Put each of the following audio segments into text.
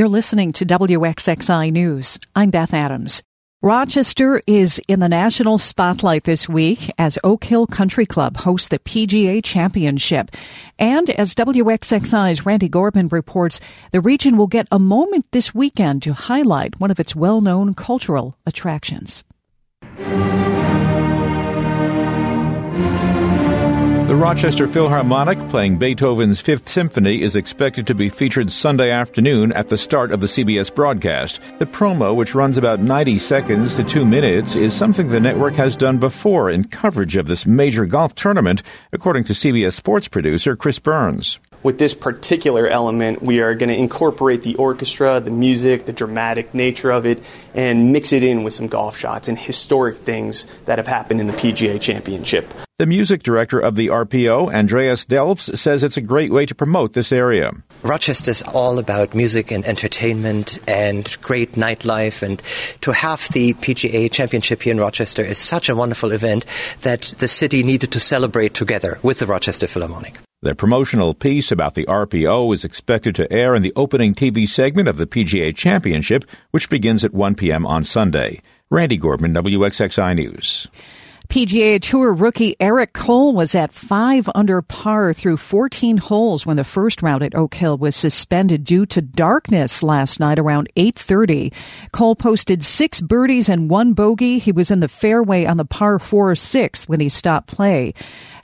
You're listening to WXXI News. I'm Beth Adams. Rochester is in the national spotlight this week as Oak Hill Country Club hosts the PGA Championship. And as WXXI's Randy Gorbman reports, the region will get a moment this weekend to highlight one of its well known cultural attractions. The Rochester Philharmonic playing Beethoven's Fifth Symphony is expected to be featured Sunday afternoon at the start of the CBS broadcast. The promo, which runs about 90 seconds to two minutes, is something the network has done before in coverage of this major golf tournament, according to CBS sports producer Chris Burns with this particular element, we are going to incorporate the orchestra, the music, the dramatic nature of it, and mix it in with some golf shots and historic things that have happened in the PGA Championship. The music director of the RPO, Andreas Delfs, says it's a great way to promote this area. Rochester's all about music and entertainment and great nightlife, and to have the PGA Championship here in Rochester is such a wonderful event that the city needed to celebrate together with the Rochester Philharmonic. The promotional piece about the RPO is expected to air in the opening TV segment of the PGA Championship, which begins at 1 p.m. on Sunday. Randy Gorbman, WXXI News. PGA Tour rookie Eric Cole was at five under par through 14 holes when the first round at Oak Hill was suspended due to darkness last night around 8:30. Cole posted six birdies and one bogey. He was in the fairway on the par four sixth when he stopped play.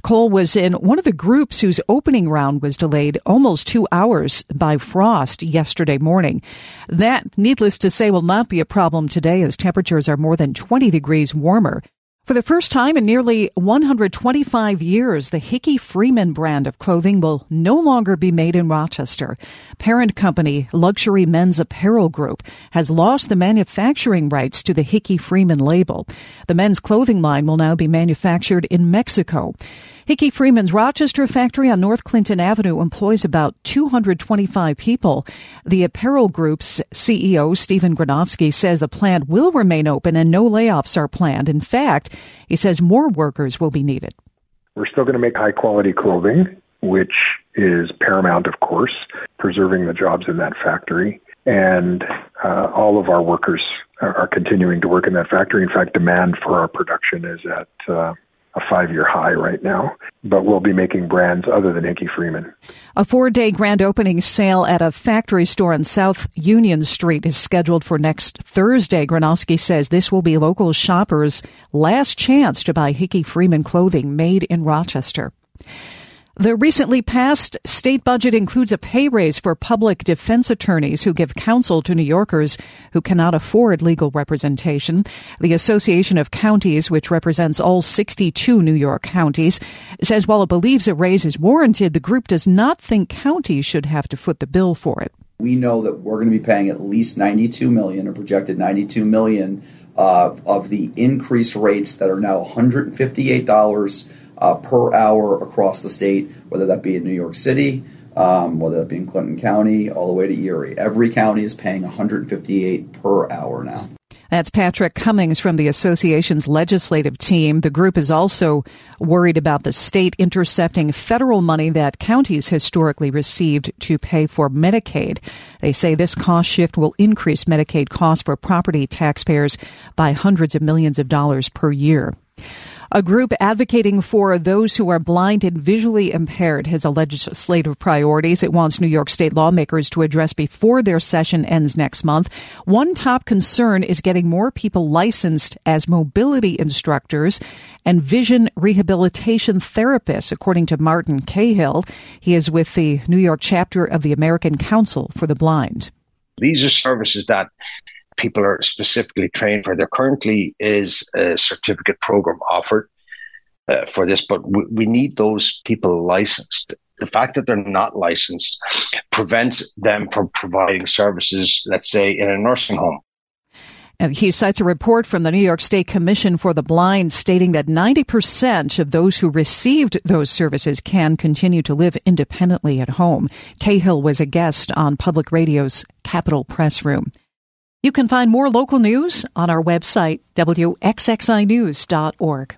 Cole was in one of the groups whose opening round was delayed almost two hours by frost yesterday morning. That, needless to say, will not be a problem today as temperatures are more than 20 degrees warmer. For the first time in nearly 125 years, the Hickey Freeman brand of clothing will no longer be made in Rochester. Parent company Luxury Men's Apparel Group has lost the manufacturing rights to the Hickey Freeman label. The men's clothing line will now be manufactured in Mexico. Hickey Freeman's Rochester factory on North Clinton Avenue employs about 225 people. The apparel group's CEO, Stephen Granovsky, says the plant will remain open and no layoffs are planned. In fact, he says more workers will be needed. We're still going to make high quality clothing, which is paramount, of course, preserving the jobs in that factory. And uh, all of our workers are continuing to work in that factory. In fact, demand for our production is at uh, a five year high right now, but we'll be making brands other than Hickey Freeman. A four day grand opening sale at a factory store on South Union Street is scheduled for next Thursday. Granovsky says this will be local shoppers' last chance to buy Hickey Freeman clothing made in Rochester. The recently passed state budget includes a pay raise for public defense attorneys who give counsel to New Yorkers who cannot afford legal representation. The Association of Counties, which represents all 62 New York counties, says while it believes a raise is warranted, the group does not think counties should have to foot the bill for it. We know that we're going to be paying at least 92 million or projected 92 million uh, of the increased rates that are now $158 uh, per hour across the state, whether that be in New York City, um, whether that be in Clinton County, all the way to Erie. Every county is paying 158 per hour now. That's Patrick Cummings from the association's legislative team. The group is also worried about the state intercepting federal money that counties historically received to pay for Medicaid. They say this cost shift will increase Medicaid costs for property taxpayers by hundreds of millions of dollars per year. A group advocating for those who are blind and visually impaired has a legislative priorities it wants New York state lawmakers to address before their session ends next month. One top concern is getting more people licensed as mobility instructors and vision rehabilitation therapists, according to Martin Cahill. He is with the New York chapter of the American Council for the Blind. These are services that people are specifically trained for. There currently is a certificate program offered uh, for this, but we, we need those people licensed. The fact that they're not licensed prevents them from providing services, let's say, in a nursing home. He cites a report from the New York State Commission for the Blind stating that 90% of those who received those services can continue to live independently at home. Cahill was a guest on Public Radio's Capitol Press Room. You can find more local news on our website, wxxinews.org.